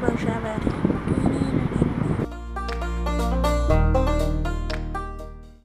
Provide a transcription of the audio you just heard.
关山呗。